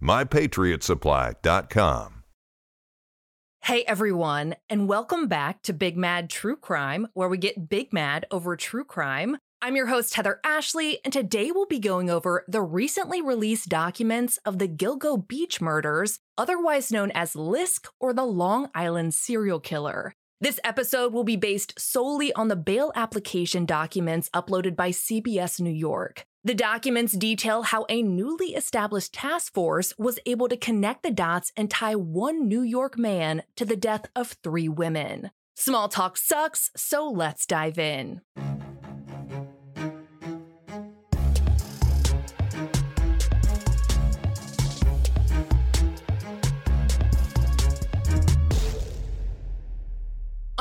mypatriotsupply.com. Hey everyone, and welcome back to Big Mad True Crime, where we get big mad over true crime. I'm your host, Heather Ashley, and today we'll be going over the recently released documents of the Gilgo Beach murders, otherwise known as Lisk or the Long Island serial killer. This episode will be based solely on the bail application documents uploaded by CBS New York. The documents detail how a newly established task force was able to connect the dots and tie one New York man to the death of three women. Small talk sucks, so let's dive in.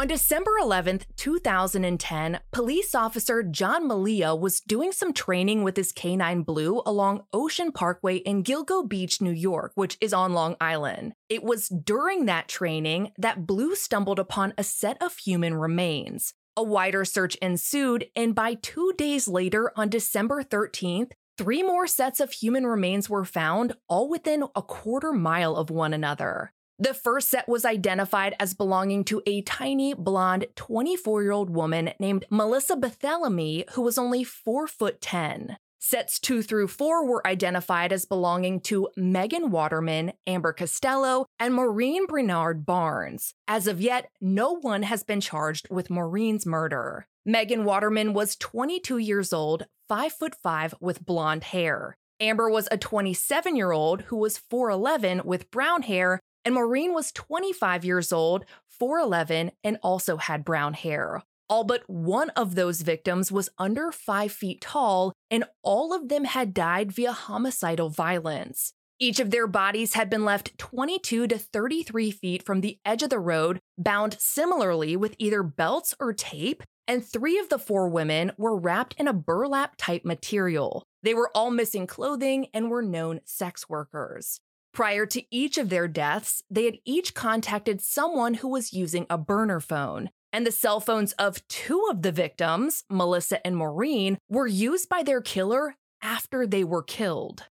On December 11th, 2010, police officer John Mallia was doing some training with his canine Blue along Ocean Parkway in Gilgo Beach, New York, which is on Long Island. It was during that training that Blue stumbled upon a set of human remains. A wider search ensued, and by two days later, on December 13th, three more sets of human remains were found, all within a quarter mile of one another. The first set was identified as belonging to a tiny, blonde, 24 year old woman named Melissa Barthelemy, who was only 4 foot 10. Sets 2 through 4 were identified as belonging to Megan Waterman, Amber Costello, and Maureen Brainard Barnes. As of yet, no one has been charged with Maureen's murder. Megan Waterman was 22 years old, 5 foot 5 with blonde hair. Amber was a 27 year old who was 4'11 with brown hair and Maureen was 25 years old, 4'11, and also had brown hair. All but one of those victims was under five feet tall, and all of them had died via homicidal violence. Each of their bodies had been left 22 to 33 feet from the edge of the road, bound similarly with either belts or tape, and three of the four women were wrapped in a burlap type material. They were all missing clothing and were known sex workers. Prior to each of their deaths, they had each contacted someone who was using a burner phone. And the cell phones of two of the victims, Melissa and Maureen, were used by their killer after they were killed.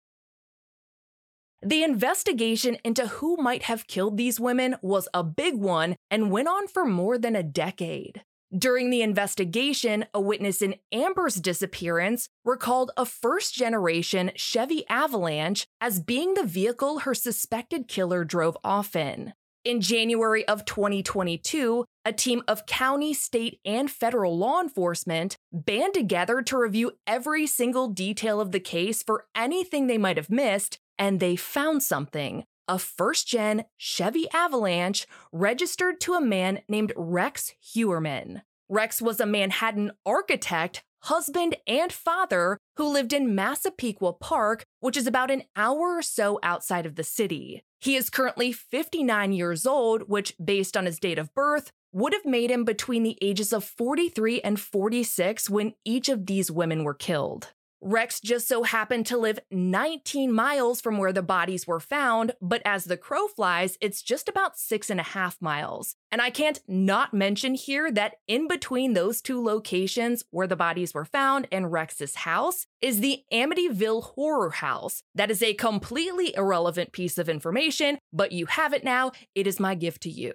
The investigation into who might have killed these women was a big one and went on for more than a decade. During the investigation, a witness in Amber's disappearance recalled a first generation Chevy Avalanche as being the vehicle her suspected killer drove often. In January of 2022, a team of county, state, and federal law enforcement band together to review every single detail of the case for anything they might have missed, and they found something a first gen Chevy Avalanche registered to a man named Rex Heuermann. Rex was a Manhattan architect, husband, and father who lived in Massapequa Park, which is about an hour or so outside of the city. He is currently 59 years old, which, based on his date of birth, would have made him between the ages of 43 and 46 when each of these women were killed. Rex just so happened to live 19 miles from where the bodies were found, but as the crow flies, it's just about six and a half miles. And I can't not mention here that in between those two locations where the bodies were found and Rex's house is the Amityville Horror House. That is a completely irrelevant piece of information, but you have it now. It is my gift to you.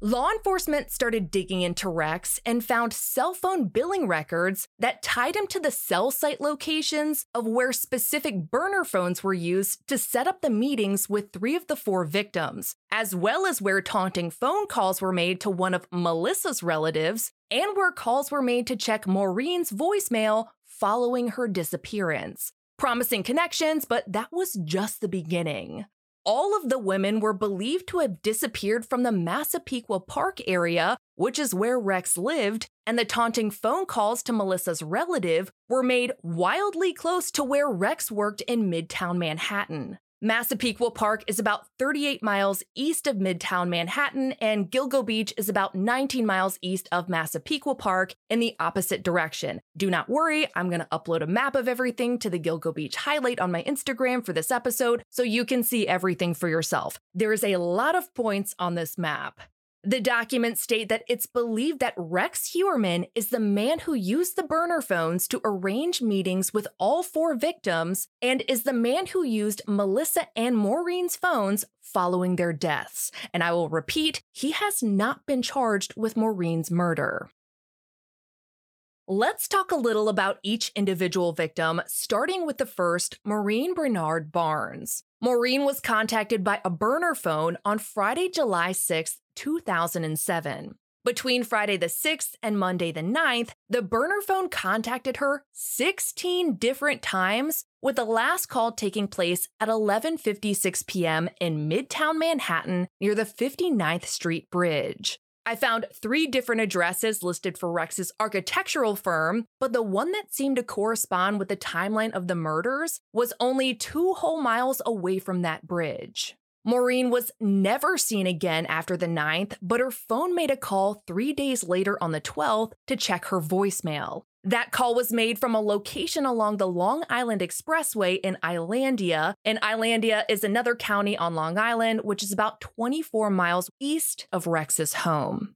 Law enforcement started digging into Rex and found cell phone billing records that tied him to the cell site locations of where specific burner phones were used to set up the meetings with three of the four victims, as well as where taunting phone calls were made to one of Melissa's relatives and where calls were made to check Maureen's voicemail following her disappearance. Promising connections, but that was just the beginning all of the women were believed to have disappeared from the Massapequa Park area, which is where Rex lived, and the taunting phone calls to Melissa's relative were made wildly close to where Rex worked in Midtown Manhattan. Massapequa Park is about 38 miles east of Midtown Manhattan, and Gilgo Beach is about 19 miles east of Massapequa Park in the opposite direction. Do not worry, I'm going to upload a map of everything to the Gilgo Beach highlight on my Instagram for this episode so you can see everything for yourself. There is a lot of points on this map. The documents state that it's believed that Rex Heuermann is the man who used the burner phones to arrange meetings with all four victims and is the man who used Melissa and Maureen's phones following their deaths. And I will repeat, he has not been charged with Maureen's murder. Let's talk a little about each individual victim, starting with the first, Maureen Brainard Barnes. Maureen was contacted by a burner phone on Friday, July 6, 2007. Between Friday the 6th and Monday the 9th, the burner phone contacted her 16 different times, with the last call taking place at 11:56 p.m. in Midtown Manhattan near the 59th Street Bridge. I found three different addresses listed for Rex's architectural firm, but the one that seemed to correspond with the timeline of the murders was only two whole miles away from that bridge. Maureen was never seen again after the 9th, but her phone made a call three days later on the 12th to check her voicemail. That call was made from a location along the Long Island Expressway in Islandia, and Islandia is another county on Long Island, which is about 24 miles east of Rex's home.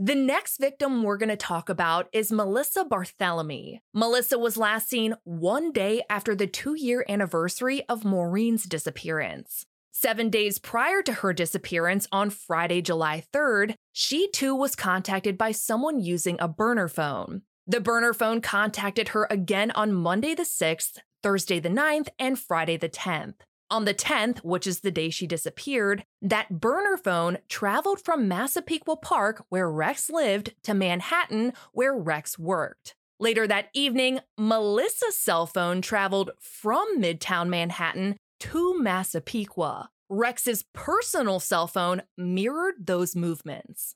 The next victim we're going to talk about is Melissa Barthelemy. Melissa was last seen one day after the two year anniversary of Maureen's disappearance. Seven days prior to her disappearance on Friday, July 3rd, she too was contacted by someone using a burner phone. The burner phone contacted her again on Monday the 6th, Thursday the 9th, and Friday the 10th. On the 10th, which is the day she disappeared, that burner phone traveled from Massapequa Park, where Rex lived, to Manhattan, where Rex worked. Later that evening, Melissa's cell phone traveled from Midtown Manhattan to Massapequa. Rex's personal cell phone mirrored those movements.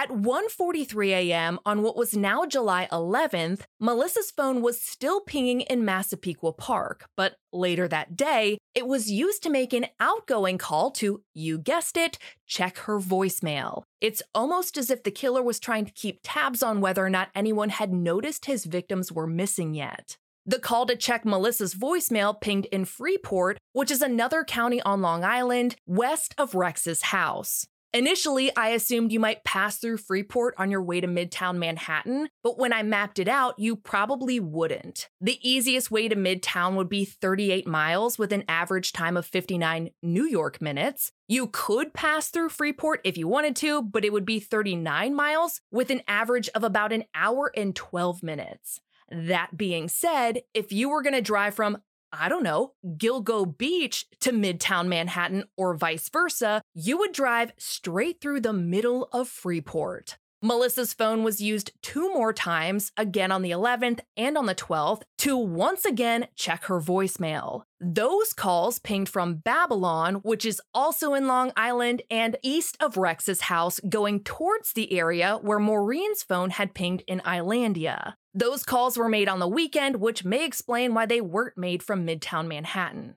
At 1:43 a.m. on what was now July 11th, Melissa's phone was still pinging in Massapequa Park, but later that day, it was used to make an outgoing call to, you guessed it, check her voicemail. It's almost as if the killer was trying to keep tabs on whether or not anyone had noticed his victims were missing yet. The call to check Melissa's voicemail pinged in Freeport, which is another county on Long Island, west of Rex's house. Initially, I assumed you might pass through Freeport on your way to Midtown Manhattan, but when I mapped it out, you probably wouldn't. The easiest way to Midtown would be 38 miles with an average time of 59 New York minutes. You could pass through Freeport if you wanted to, but it would be 39 miles with an average of about an hour and 12 minutes. That being said, if you were going to drive from I don't know, Gilgo Beach to Midtown Manhattan or vice versa, you would drive straight through the middle of Freeport. Melissa's phone was used two more times, again on the 11th and on the 12th, to once again check her voicemail. Those calls pinged from Babylon, which is also in Long Island and east of Rex's house, going towards the area where Maureen's phone had pinged in Islandia. Those calls were made on the weekend, which may explain why they weren't made from Midtown Manhattan.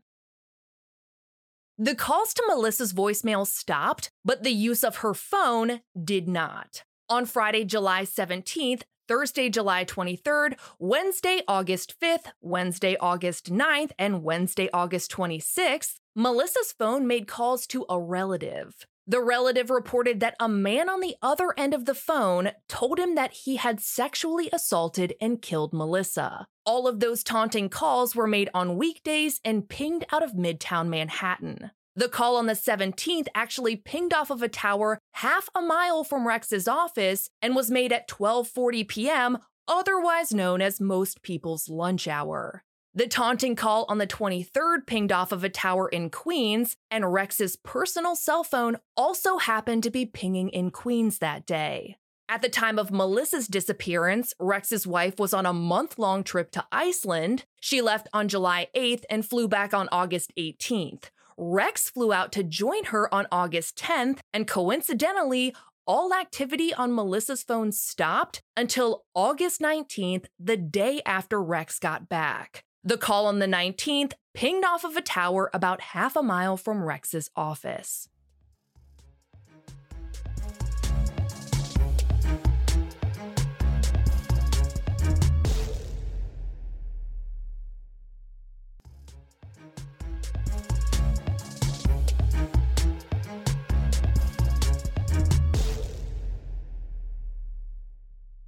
The calls to Melissa's voicemail stopped, but the use of her phone did not. On Friday, July 17th, Thursday, July 23rd, Wednesday, August 5th, Wednesday, August 9th, and Wednesday, August 26th, Melissa's phone made calls to a relative. The relative reported that a man on the other end of the phone told him that he had sexually assaulted and killed Melissa. All of those taunting calls were made on weekdays and pinged out of Midtown Manhattan. The call on the 17th actually pinged off of a tower half a mile from Rex's office and was made at 12:40 p.m., otherwise known as most people's lunch hour. The taunting call on the 23rd pinged off of a tower in Queens, and Rex's personal cell phone also happened to be pinging in Queens that day. At the time of Melissa's disappearance, Rex's wife was on a month long trip to Iceland. She left on July 8th and flew back on August 18th. Rex flew out to join her on August 10th, and coincidentally, all activity on Melissa's phone stopped until August 19th, the day after Rex got back. The call on the 19th pinged off of a tower about half a mile from Rex's office.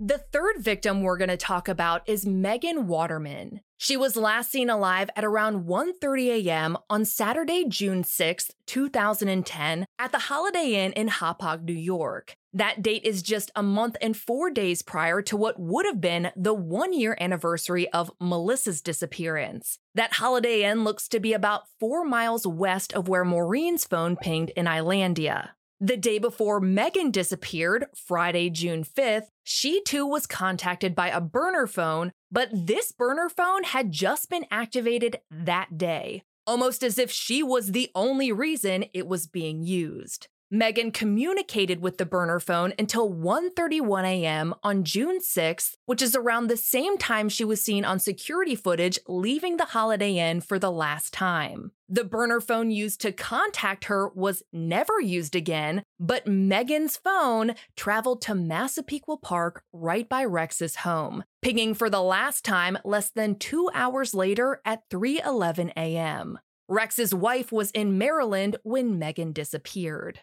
The third victim we're going to talk about is Megan Waterman. She was last seen alive at around 1:30 a.m. on Saturday, June 6, 2010, at the Holiday Inn in Hauppauge, New York. That date is just a month and 4 days prior to what would have been the 1-year anniversary of Melissa's disappearance. That Holiday Inn looks to be about 4 miles west of where Maureen's phone pinged in Islandia. The day before Megan disappeared, Friday, June 5th, she too was contacted by a burner phone, but this burner phone had just been activated that day, almost as if she was the only reason it was being used. Megan communicated with the burner phone until 1:31 a.m. on June 6th, which is around the same time she was seen on security footage leaving the Holiday Inn for the last time. The burner phone used to contact her was never used again, but Megan's phone traveled to Massapequa Park right by Rex's home, pinging for the last time less than 2 hours later at 3:11 a.m. Rex's wife was in Maryland when Megan disappeared.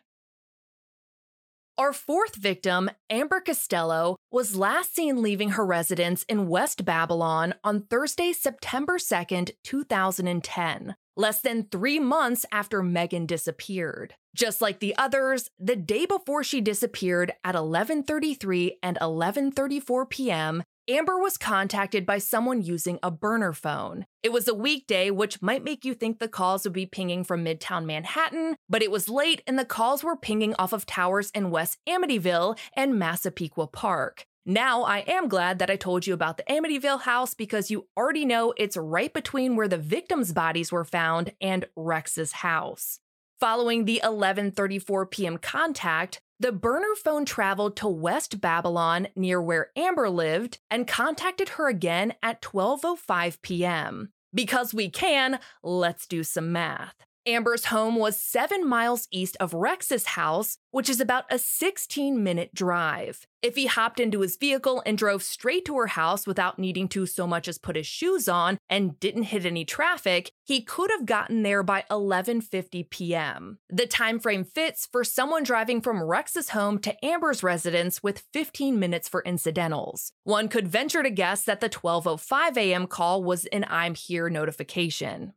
Our fourth victim, Amber Costello, was last seen leaving her residence in West Babylon on Thursday, September 2nd, 2010, less than three months after Megan disappeared. Just like the others, the day before she disappeared at 11:33 and 11:34 p.m., Amber was contacted by someone using a burner phone. It was a weekday, which might make you think the calls would be pinging from Midtown Manhattan, but it was late and the calls were pinging off of towers in West Amityville and Massapequa Park. Now, I am glad that I told you about the Amityville house because you already know it's right between where the victims' bodies were found and Rex's house. Following the 11:34 p.m. contact, the burner phone traveled to West Babylon near where Amber lived and contacted her again at 12:05 p.m. Because we can, let's do some math. Amber's home was 7 miles east of Rex's house, which is about a 16 minute drive. If he hopped into his vehicle and drove straight to her house without needing to so much as put his shoes on and didn't hit any traffic, he could have gotten there by 11:50 p.m. The time frame fits for someone driving from Rex's home to Amber's residence with 15 minutes for incidentals. One could venture to guess that the 12:05 a.m. call was an I'm here notification.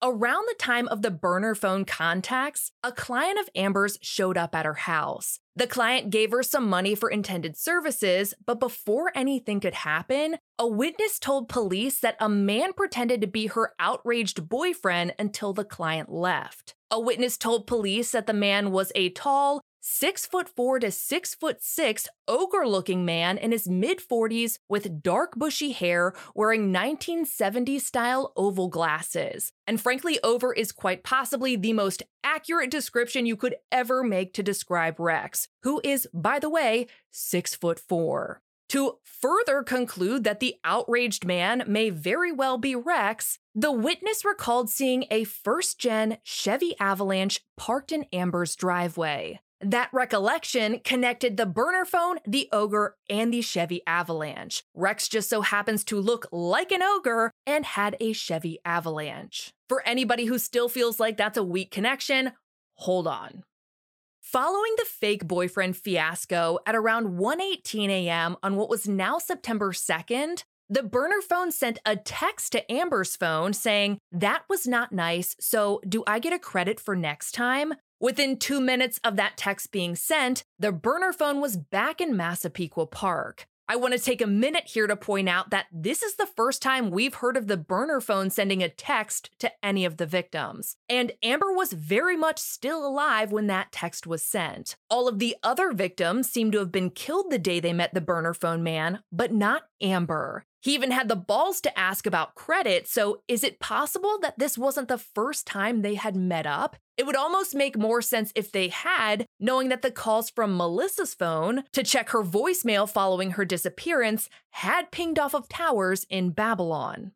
Around the time of the burner phone contacts, a client of Amber's showed up at her house. The client gave her some money for intended services, but before anything could happen, a witness told police that a man pretended to be her outraged boyfriend until the client left. A witness told police that the man was a tall, six foot four to six foot six ogre looking man in his mid 40s with dark bushy hair wearing 1970s style oval glasses. And frankly, over is quite possibly the most accurate description you could ever make to describe Rex, who is, by the way, six foot four. To further conclude that the outraged man may very well be Rex, the witness recalled seeing a first gen Chevy Avalanche parked in Amber's driveway. That recollection connected the burner phone, the ogre, and the Chevy Avalanche. Rex just so happens to look like an ogre and had a Chevy Avalanche. For anybody who still feels like that's a weak connection, hold on. Following the fake boyfriend fiasco at around 1:18 a.m. on what was now September 2nd, the burner phone sent a text to Amber's phone saying, That was not nice, so do I get a credit for next time? Within two minutes of that text being sent, the burner phone was back in Massapequa Park. I want to take a minute here to point out that this is the first time we've heard of the burner phone sending a text to any of the victims. And Amber was very much still alive when that text was sent. All of the other victims seem to have been killed the day they met the burner phone man, but not Amber. He even had the balls to ask about credit, so is it possible that this wasn't the first time they had met up? It would almost make more sense if they had, knowing that the calls from Melissa's phone to check her voicemail following her disappearance had pinged off of towers in Babylon.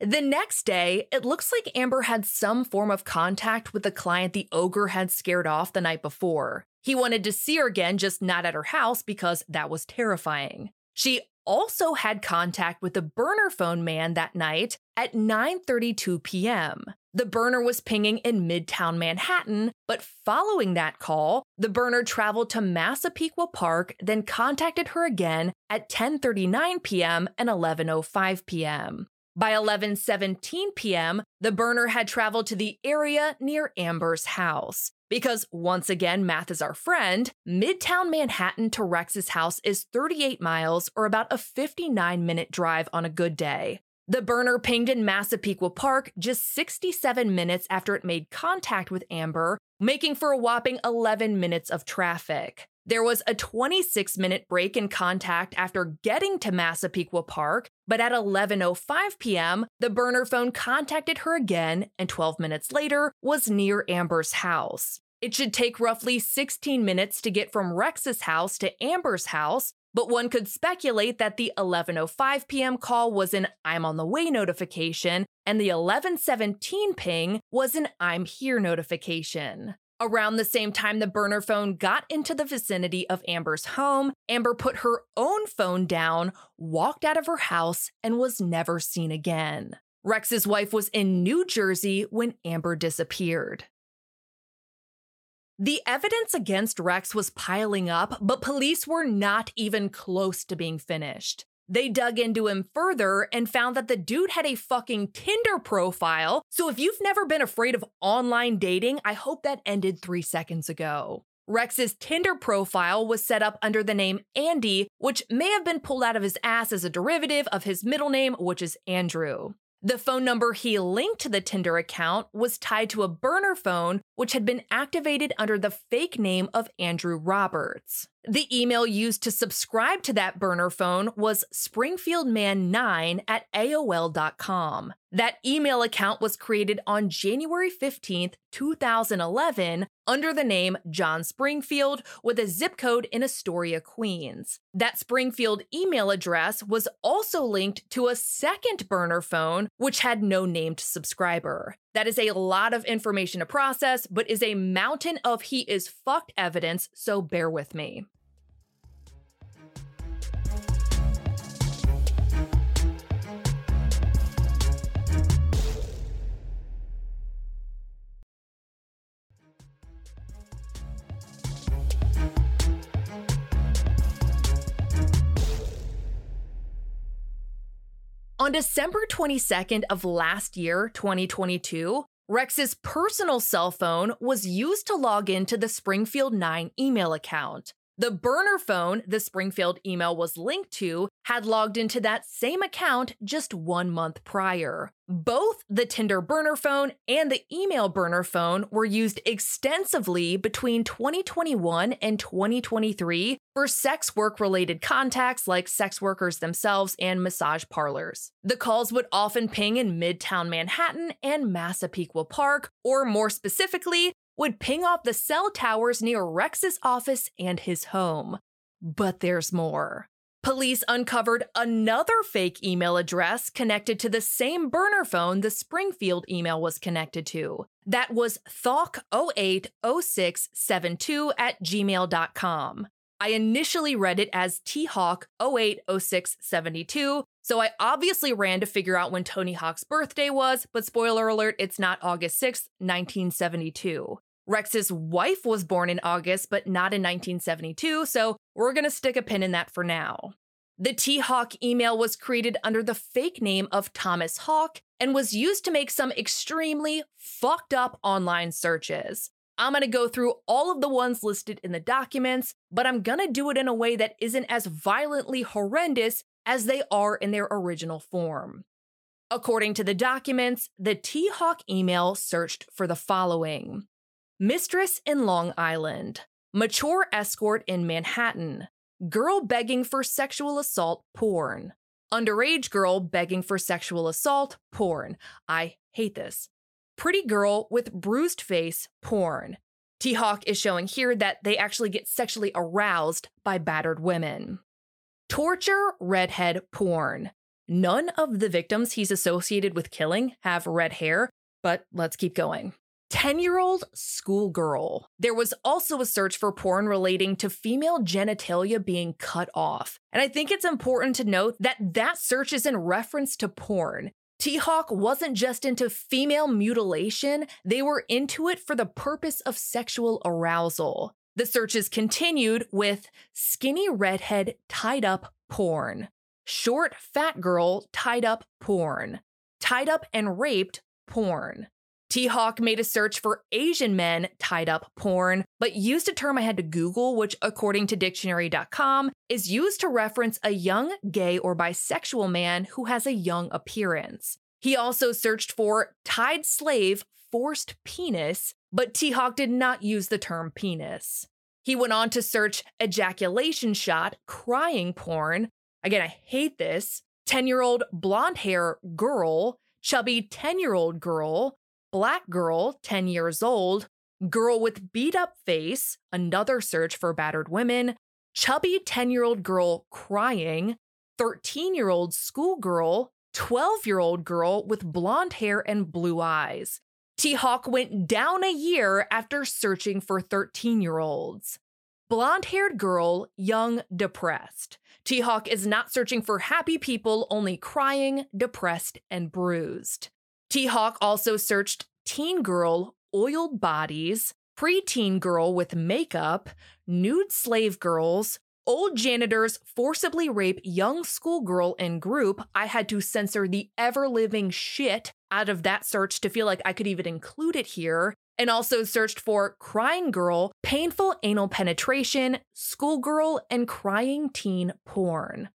The next day, it looks like Amber had some form of contact with the client the ogre had scared off the night before. He wanted to see her again, just not at her house because that was terrifying. She also had contact with the burner phone man that night at 9:32 p.m. The burner was pinging in Midtown Manhattan, but following that call, the burner traveled to Massapequa Park, then contacted her again at 10:39 p.m. and 11:05 p.m. By 11:17 p.m., the burner had traveled to the area near Amber's house. Because once again, math is our friend, Midtown Manhattan to Rex's house is 38 miles or about a 59 minute drive on a good day. The burner pinged in Massapequa Park just 67 minutes after it made contact with Amber, making for a whopping 11 minutes of traffic. There was a 26 minute break in contact after getting to Massapequa Park, but at 11:05 p.m., the burner phone contacted her again and 12 minutes later was near Amber's house. It should take roughly 16 minutes to get from Rex's house to Amber's house, but one could speculate that the 11:05 p.m. call was an I'm on the way notification and the 11:17 ping was an I'm here notification. Around the same time the burner phone got into the vicinity of Amber's home, Amber put her own phone down, walked out of her house, and was never seen again. Rex's wife was in New Jersey when Amber disappeared. The evidence against Rex was piling up, but police were not even close to being finished. They dug into him further and found that the dude had a fucking Tinder profile. So if you've never been afraid of online dating, I hope that ended three seconds ago. Rex's Tinder profile was set up under the name Andy, which may have been pulled out of his ass as a derivative of his middle name, which is Andrew. The phone number he linked to the Tinder account was tied to a burner phone, which had been activated under the fake name of Andrew Roberts. The email used to subscribe to that burner phone was springfieldman9 at AOL.com. That email account was created on January 15th, 2011, under the name John Springfield with a zip code in Astoria, Queens. That Springfield email address was also linked to a second burner phone, which had no named subscriber. That is a lot of information to process, but is a mountain of he is fucked evidence, so bear with me. On December 22nd of last year, 2022, Rex's personal cell phone was used to log into the Springfield 9 email account. The burner phone the Springfield email was linked to had logged into that same account just one month prior. Both the Tinder burner phone and the email burner phone were used extensively between 2021 and 2023 for sex work related contacts like sex workers themselves and massage parlors. The calls would often ping in Midtown Manhattan and Massapequa Park, or more specifically, would ping off the cell towers near Rex's office and his home. But there's more. Police uncovered another fake email address connected to the same burner phone the Springfield email was connected to. That was thawk080672 at gmail.com. I initially read it as thawk080672, so I obviously ran to figure out when Tony Hawk's birthday was, but spoiler alert, it's not August 6th, 1972. Rex's wife was born in August, but not in 1972, so we're gonna stick a pin in that for now. The T Hawk email was created under the fake name of Thomas Hawk and was used to make some extremely fucked up online searches. I'm gonna go through all of the ones listed in the documents, but I'm gonna do it in a way that isn't as violently horrendous as they are in their original form. According to the documents, the T Hawk email searched for the following Mistress in Long Island, mature escort in Manhattan, girl begging for sexual assault porn, underage girl begging for sexual assault porn. I hate this. Pretty girl with bruised face porn. T Hawk is showing here that they actually get sexually aroused by battered women. Torture redhead porn. None of the victims he's associated with killing have red hair, but let's keep going. 10 year old schoolgirl. There was also a search for porn relating to female genitalia being cut off. And I think it's important to note that that search is in reference to porn. T Hawk wasn't just into female mutilation, they were into it for the purpose of sexual arousal. The searches continued with skinny redhead tied up porn, short fat girl tied up porn, tied up and raped porn. T Hawk made a search for Asian men tied up porn, but used a term I had to Google, which, according to dictionary.com, is used to reference a young gay or bisexual man who has a young appearance. He also searched for tied slave forced penis, but T Hawk did not use the term penis. He went on to search ejaculation shot crying porn. Again, I hate this. 10 year old blonde hair girl, chubby 10 year old girl, black girl, 10 years old, girl with beat up face, another search for battered women, chubby 10 year old girl crying, 13 year old schoolgirl, 12 year old girl with blonde hair and blue eyes. T Hawk went down a year after searching for 13 year olds. Blonde haired girl, young, depressed. T Hawk is not searching for happy people, only crying, depressed, and bruised. T Hawk also searched teen girl, oiled bodies, preteen girl with makeup, nude slave girls, old janitors forcibly rape young schoolgirl in group. I had to censor the ever living shit out of that search to feel like I could even include it here. And also searched for crying girl, painful anal penetration, schoolgirl, and crying teen porn.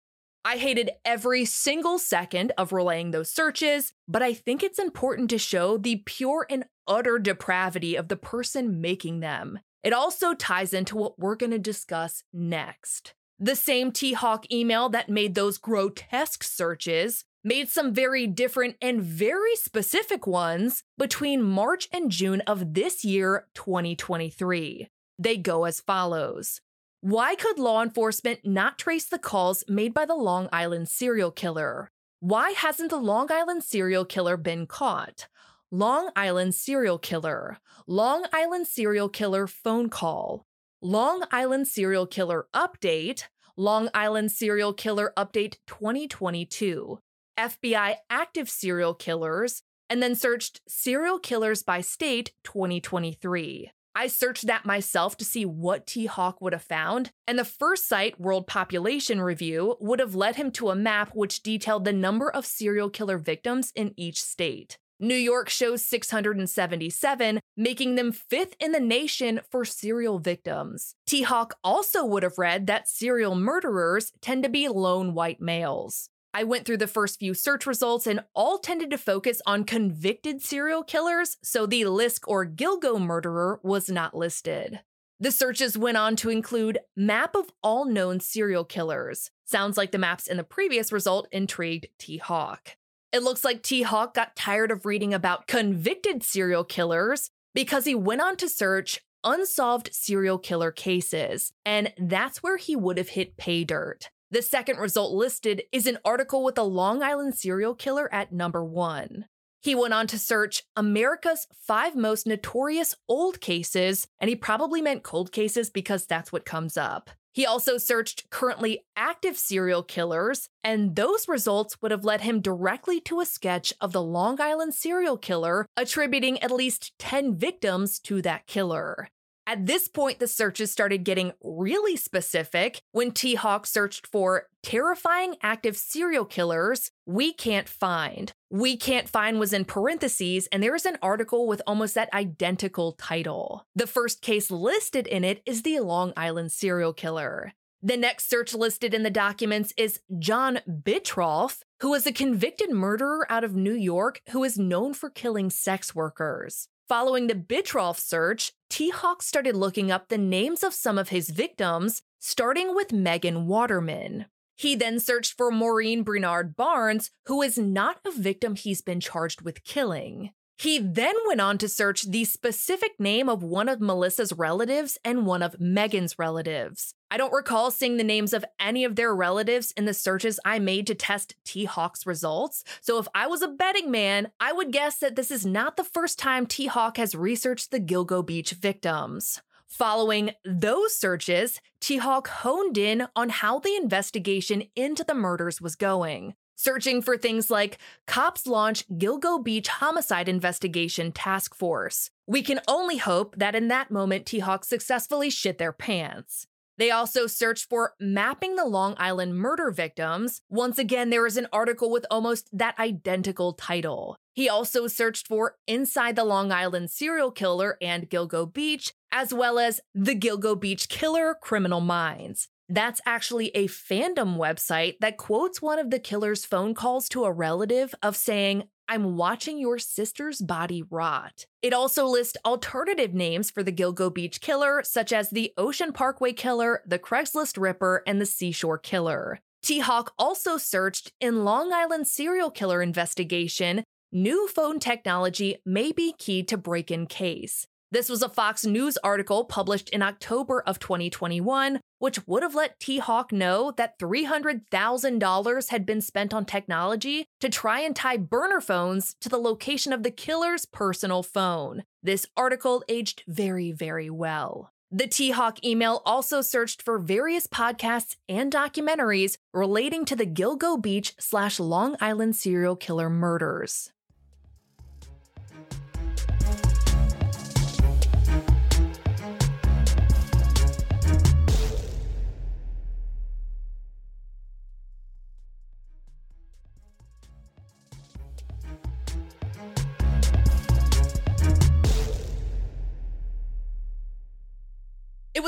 I hated every single second of relaying those searches, but I think it's important to show the pure and utter depravity of the person making them. It also ties into what we're going to discuss next. The same T Hawk email that made those grotesque searches made some very different and very specific ones between March and June of this year, 2023. They go as follows why could law enforcement not trace the calls made by the Long Island serial killer? Why hasn't the Long Island serial killer been caught? Long Island serial killer, Long Island serial killer phone call, Long Island serial killer update, Long Island serial killer update 2022, FBI active serial killers, and then searched serial killers by state 2023. I searched that myself to see what T Hawk would have found, and the first site, World Population Review, would have led him to a map which detailed the number of serial killer victims in each state. New York shows 677, making them fifth in the nation for serial victims. T Hawk also would have read that serial murderers tend to be lone white males. I went through the first few search results and all tended to focus on convicted serial killers, so the Lisk or Gilgo murderer was not listed. The searches went on to include map of all known serial killers. Sounds like the maps in the previous result intrigued T Hawk. It looks like T Hawk got tired of reading about convicted serial killers because he went on to search unsolved serial killer cases, and that's where he would have hit pay dirt. The second result listed is an article with a Long Island serial killer at number one. He went on to search America's five most notorious old cases, and he probably meant cold cases because that's what comes up. He also searched currently active serial killers, and those results would have led him directly to a sketch of the Long Island serial killer, attributing at least 10 victims to that killer. At this point, the searches started getting really specific when T Hawk searched for terrifying active serial killers we can't find. We can't find was in parentheses, and there is an article with almost that identical title. The first case listed in it is the Long Island serial killer. The next search listed in the documents is John Bittrolff, who is a convicted murderer out of New York who is known for killing sex workers. Following the Bittrolff search, T Hawk started looking up the names of some of his victims, starting with Megan Waterman. He then searched for Maureen Brainard Barnes, who is not a victim he's been charged with killing. He then went on to search the specific name of one of Melissa's relatives and one of Megan's relatives. I don't recall seeing the names of any of their relatives in the searches I made to test T Hawk's results, so if I was a betting man, I would guess that this is not the first time T Hawk has researched the Gilgo Beach victims. Following those searches, T Hawk honed in on how the investigation into the murders was going searching for things like cops launch Gilgo Beach homicide investigation task force. We can only hope that in that moment, T Hawk successfully shit their pants. They also searched for mapping the Long Island murder victims. Once again, there is an article with almost that identical title. He also searched for Inside the Long Island Serial Killer and Gilgo Beach, as well as The Gilgo Beach Killer Criminal Minds. That's actually a fandom website that quotes one of the killer's phone calls to a relative of saying, I'm watching your sister's body rot. It also lists alternative names for the Gilgo Beach killer, such as the Ocean Parkway killer, the Craigslist Ripper, and the Seashore Killer. T Hawk also searched in Long Island serial killer investigation. New phone technology may be key to break in case. This was a Fox News article published in October of 2021, which would have let T Hawk know that $300,000 had been spent on technology to try and tie burner phones to the location of the killer's personal phone. This article aged very, very well. The T Hawk email also searched for various podcasts and documentaries relating to the Gilgo Beach slash Long Island serial killer murders.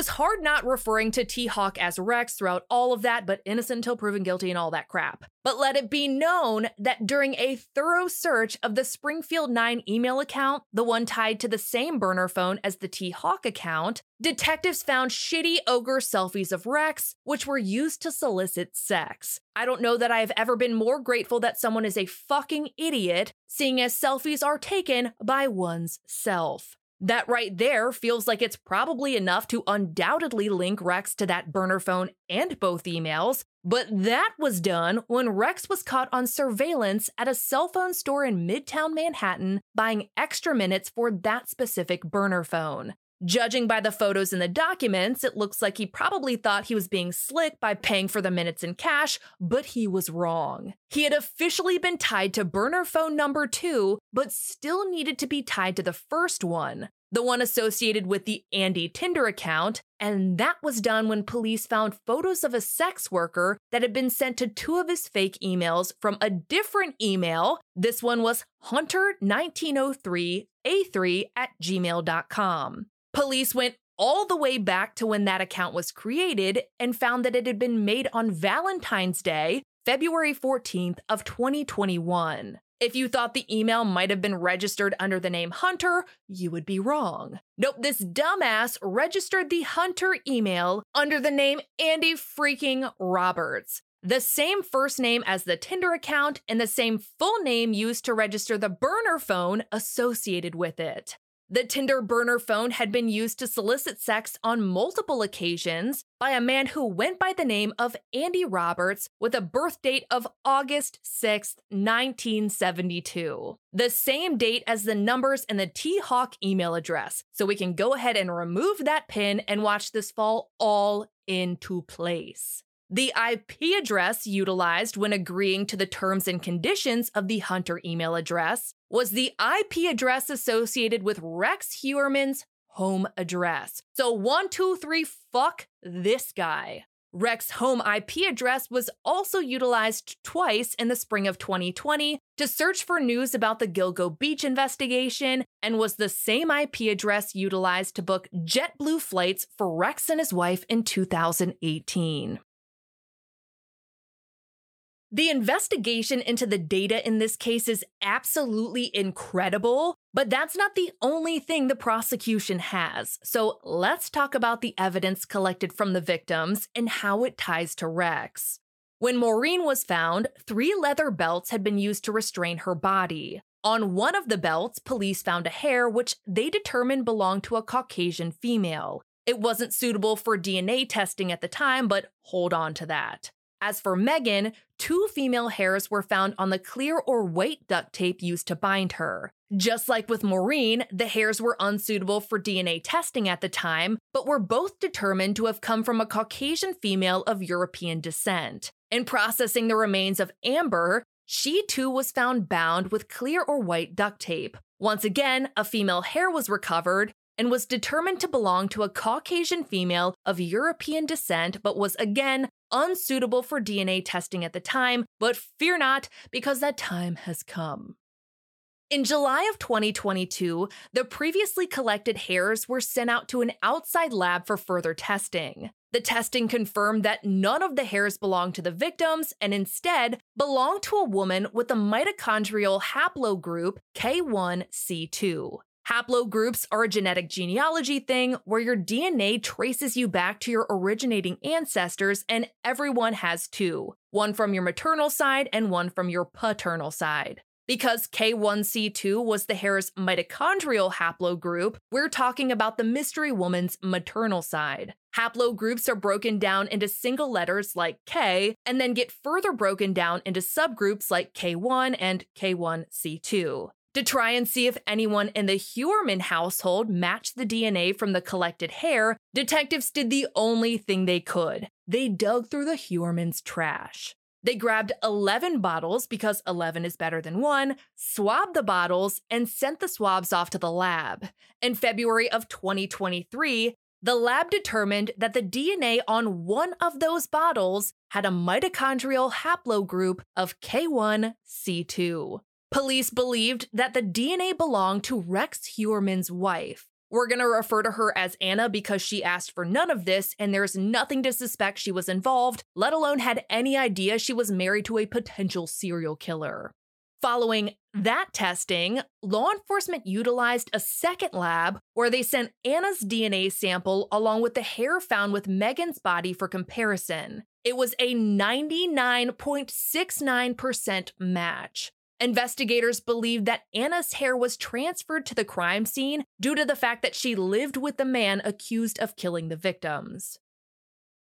Was hard not referring to T Hawk as Rex throughout all of that, but innocent until proven guilty and all that crap. But let it be known that during a thorough search of the Springfield 9 email account, the one tied to the same burner phone as the T Hawk account, detectives found shitty ogre selfies of Rex, which were used to solicit sex. I don't know that I have ever been more grateful that someone is a fucking idiot, seeing as selfies are taken by one's self. That right there feels like it's probably enough to undoubtedly link Rex to that burner phone and both emails, but that was done when Rex was caught on surveillance at a cell phone store in Midtown Manhattan buying extra minutes for that specific burner phone. Judging by the photos in the documents, it looks like he probably thought he was being slick by paying for the minutes in cash, but he was wrong. He had officially been tied to burner phone number two, but still needed to be tied to the first one, the one associated with the Andy Tinder account, and that was done when police found photos of a sex worker that had been sent to two of his fake emails from a different email. This one was hunter1903a3 at gmail.com. Police went all the way back to when that account was created and found that it had been made on Valentine's Day, February 14th of 2021. If you thought the email might have been registered under the name Hunter, you would be wrong. Nope, this dumbass registered the Hunter email under the name Andy freaking Roberts. The same first name as the Tinder account and the same full name used to register the burner phone associated with it. The Tinder burner phone had been used to solicit sex on multiple occasions by a man who went by the name of Andy Roberts with a birth date of August 6, 1972. The same date as the numbers in the T Hawk email address. So we can go ahead and remove that pin and watch this fall all into place. The IP address utilized when agreeing to the terms and conditions of the Hunter email address was the IP address associated with Rex Heuermann's home address. So, one, two, three, fuck this guy. Rex's home IP address was also utilized twice in the spring of 2020 to search for news about the Gilgo Beach investigation and was the same IP address utilized to book JetBlue flights for Rex and his wife in 2018. The investigation into the data in this case is absolutely incredible, but that's not the only thing the prosecution has. So let's talk about the evidence collected from the victims and how it ties to Rex. When Maureen was found, three leather belts had been used to restrain her body. On one of the belts, police found a hair which they determined belonged to a Caucasian female. It wasn't suitable for DNA testing at the time, but hold on to that. As for Megan, two female hairs were found on the clear or white duct tape used to bind her. Just like with Maureen, the hairs were unsuitable for DNA testing at the time, but were both determined to have come from a Caucasian female of European descent. In processing the remains of Amber, she too was found bound with clear or white duct tape. Once again, a female hair was recovered, and was determined to belong to a Caucasian female of European descent, but was again unsuitable for DNA testing at the time. But fear not, because that time has come. In July of 2022, the previously collected hairs were sent out to an outside lab for further testing. The testing confirmed that none of the hairs belonged to the victims and instead belonged to a woman with a mitochondrial haplogroup K1C2. Haplogroups are a genetic genealogy thing where your DNA traces you back to your originating ancestors, and everyone has two one from your maternal side and one from your paternal side. Because K1C2 was the hair's mitochondrial haplogroup, we're talking about the mystery woman's maternal side. Haplogroups are broken down into single letters like K, and then get further broken down into subgroups like K1 and K1C2. To try and see if anyone in the Heuermann household matched the DNA from the collected hair, detectives did the only thing they could. They dug through the Heuermann's trash. They grabbed 11 bottles because 11 is better than one, swabbed the bottles, and sent the swabs off to the lab. In February of 2023, the lab determined that the DNA on one of those bottles had a mitochondrial haplogroup of K1C2. Police believed that the DNA belonged to Rex Heuermann's wife. We're going to refer to her as Anna because she asked for none of this, and there's nothing to suspect she was involved, let alone had any idea she was married to a potential serial killer. Following that testing, law enforcement utilized a second lab where they sent Anna's DNA sample along with the hair found with Megan's body for comparison. It was a 99.69% match. Investigators believe that Anna's hair was transferred to the crime scene due to the fact that she lived with the man accused of killing the victims.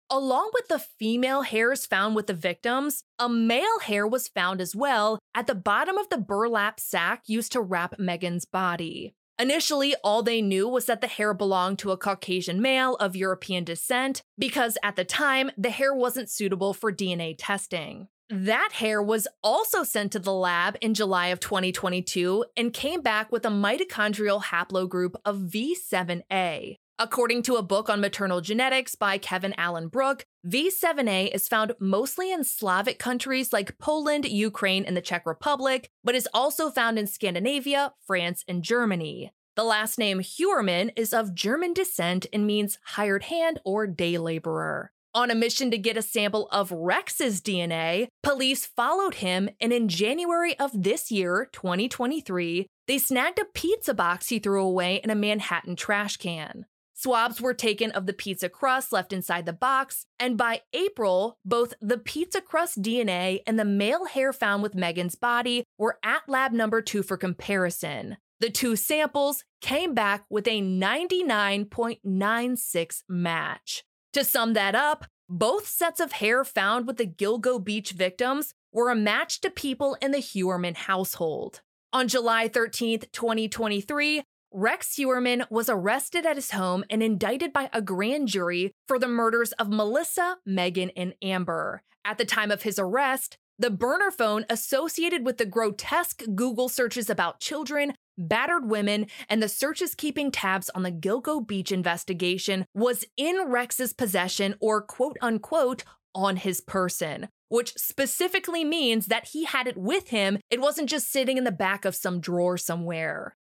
Along with the female hairs found with the victims, a male hair was found as well at the bottom of the burlap sack used to wrap Megan's body. Initially, all they knew was that the hair belonged to a Caucasian male of European descent because at the time, the hair wasn't suitable for DNA testing. That hair was also sent to the lab in July of 2022 and came back with a mitochondrial haplogroup of V7A. According to a book on maternal genetics by Kevin Alan Brook, V7A is found mostly in Slavic countries like Poland, Ukraine, and the Czech Republic, but is also found in Scandinavia, France, and Germany. The last name Heuermann is of German descent and means hired hand or day laborer. On a mission to get a sample of Rex's DNA, police followed him, and in January of this year, 2023, they snagged a pizza box he threw away in a Manhattan trash can. Swabs were taken of the pizza crust left inside the box, and by April, both the pizza crust DNA and the male hair found with Megan's body were at lab number two for comparison. The two samples came back with a 99.96 match. To sum that up, both sets of hair found with the Gilgo Beach victims were a match to people in the Heuermann household. On July 13, 2023, Rex Heuermann was arrested at his home and indicted by a grand jury for the murders of Melissa, Megan, and Amber. At the time of his arrest, the burner phone associated with the grotesque Google searches about children battered women, and the searches keeping tabs on the Gilgo Beach investigation was in Rex's possession or quote unquote on his person, which specifically means that he had it with him. It wasn't just sitting in the back of some drawer somewhere.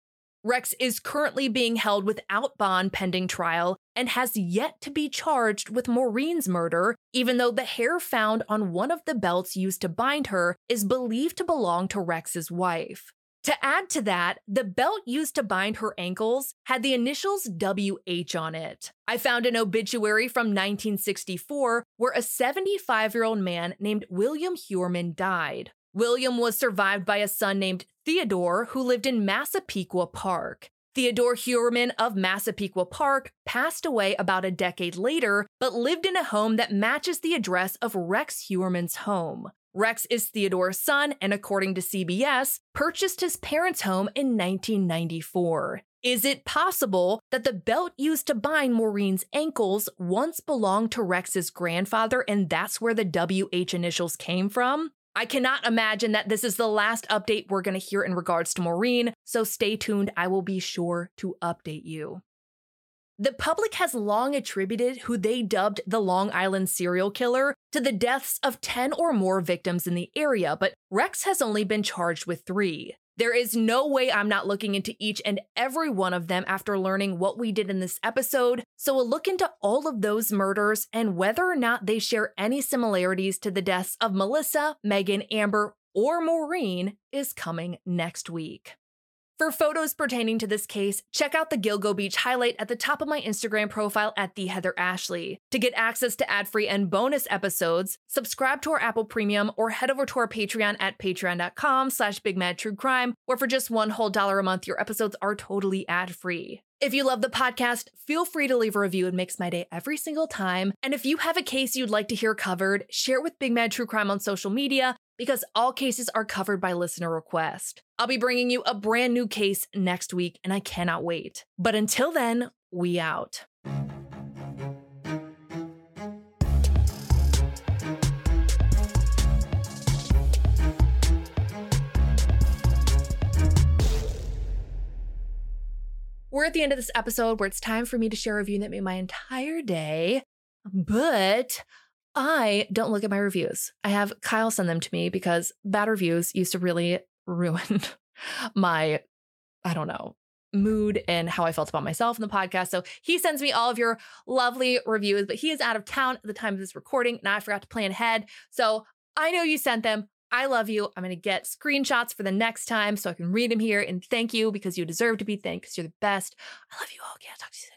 Rex is currently being held without bond pending trial and has yet to be charged with Maureen's murder, even though the hair found on one of the belts used to bind her is believed to belong to Rex's wife. To add to that, the belt used to bind her ankles had the initials WH on it. I found an obituary from 1964 where a 75 year old man named William Heuermann died. William was survived by a son named Theodore, who lived in Massapequa Park. Theodore Heuermann of Massapequa Park passed away about a decade later, but lived in a home that matches the address of Rex Heuermann's home. Rex is Theodore's son, and according to CBS, purchased his parents' home in 1994. Is it possible that the belt used to bind Maureen's ankles once belonged to Rex's grandfather, and that's where the WH initials came from? I cannot imagine that this is the last update we're going to hear in regards to Maureen, so stay tuned. I will be sure to update you. The public has long attributed who they dubbed the Long Island serial killer to the deaths of 10 or more victims in the area, but Rex has only been charged with three. There is no way I'm not looking into each and every one of them after learning what we did in this episode, so a look into all of those murders and whether or not they share any similarities to the deaths of Melissa, Megan, Amber, or Maureen is coming next week. For photos pertaining to this case, check out the Gilgo Beach highlight at the top of my Instagram profile at the Heather Ashley. To get access to ad-free and bonus episodes, subscribe to our Apple Premium or head over to our Patreon at patreon.com slash bigmadtruecrime, where for just one whole dollar a month, your episodes are totally ad-free. If you love the podcast, feel free to leave a review. It makes my day every single time. And if you have a case you'd like to hear covered, share it with Big Mad True Crime on social media because all cases are covered by listener request. I'll be bringing you a brand new case next week, and I cannot wait. But until then, we out. We're at the end of this episode where it's time for me to share a review that made my entire day. But I don't look at my reviews. I have Kyle send them to me because bad reviews used to really ruin my, I don't know, mood and how I felt about myself in the podcast. So he sends me all of your lovely reviews, but he is out of town at the time of this recording and I forgot to plan ahead. So I know you sent them. I love you. I'm going to get screenshots for the next time so I can read them here and thank you because you deserve to be thanked because you're the best. I love you all. Yeah, talk to you soon.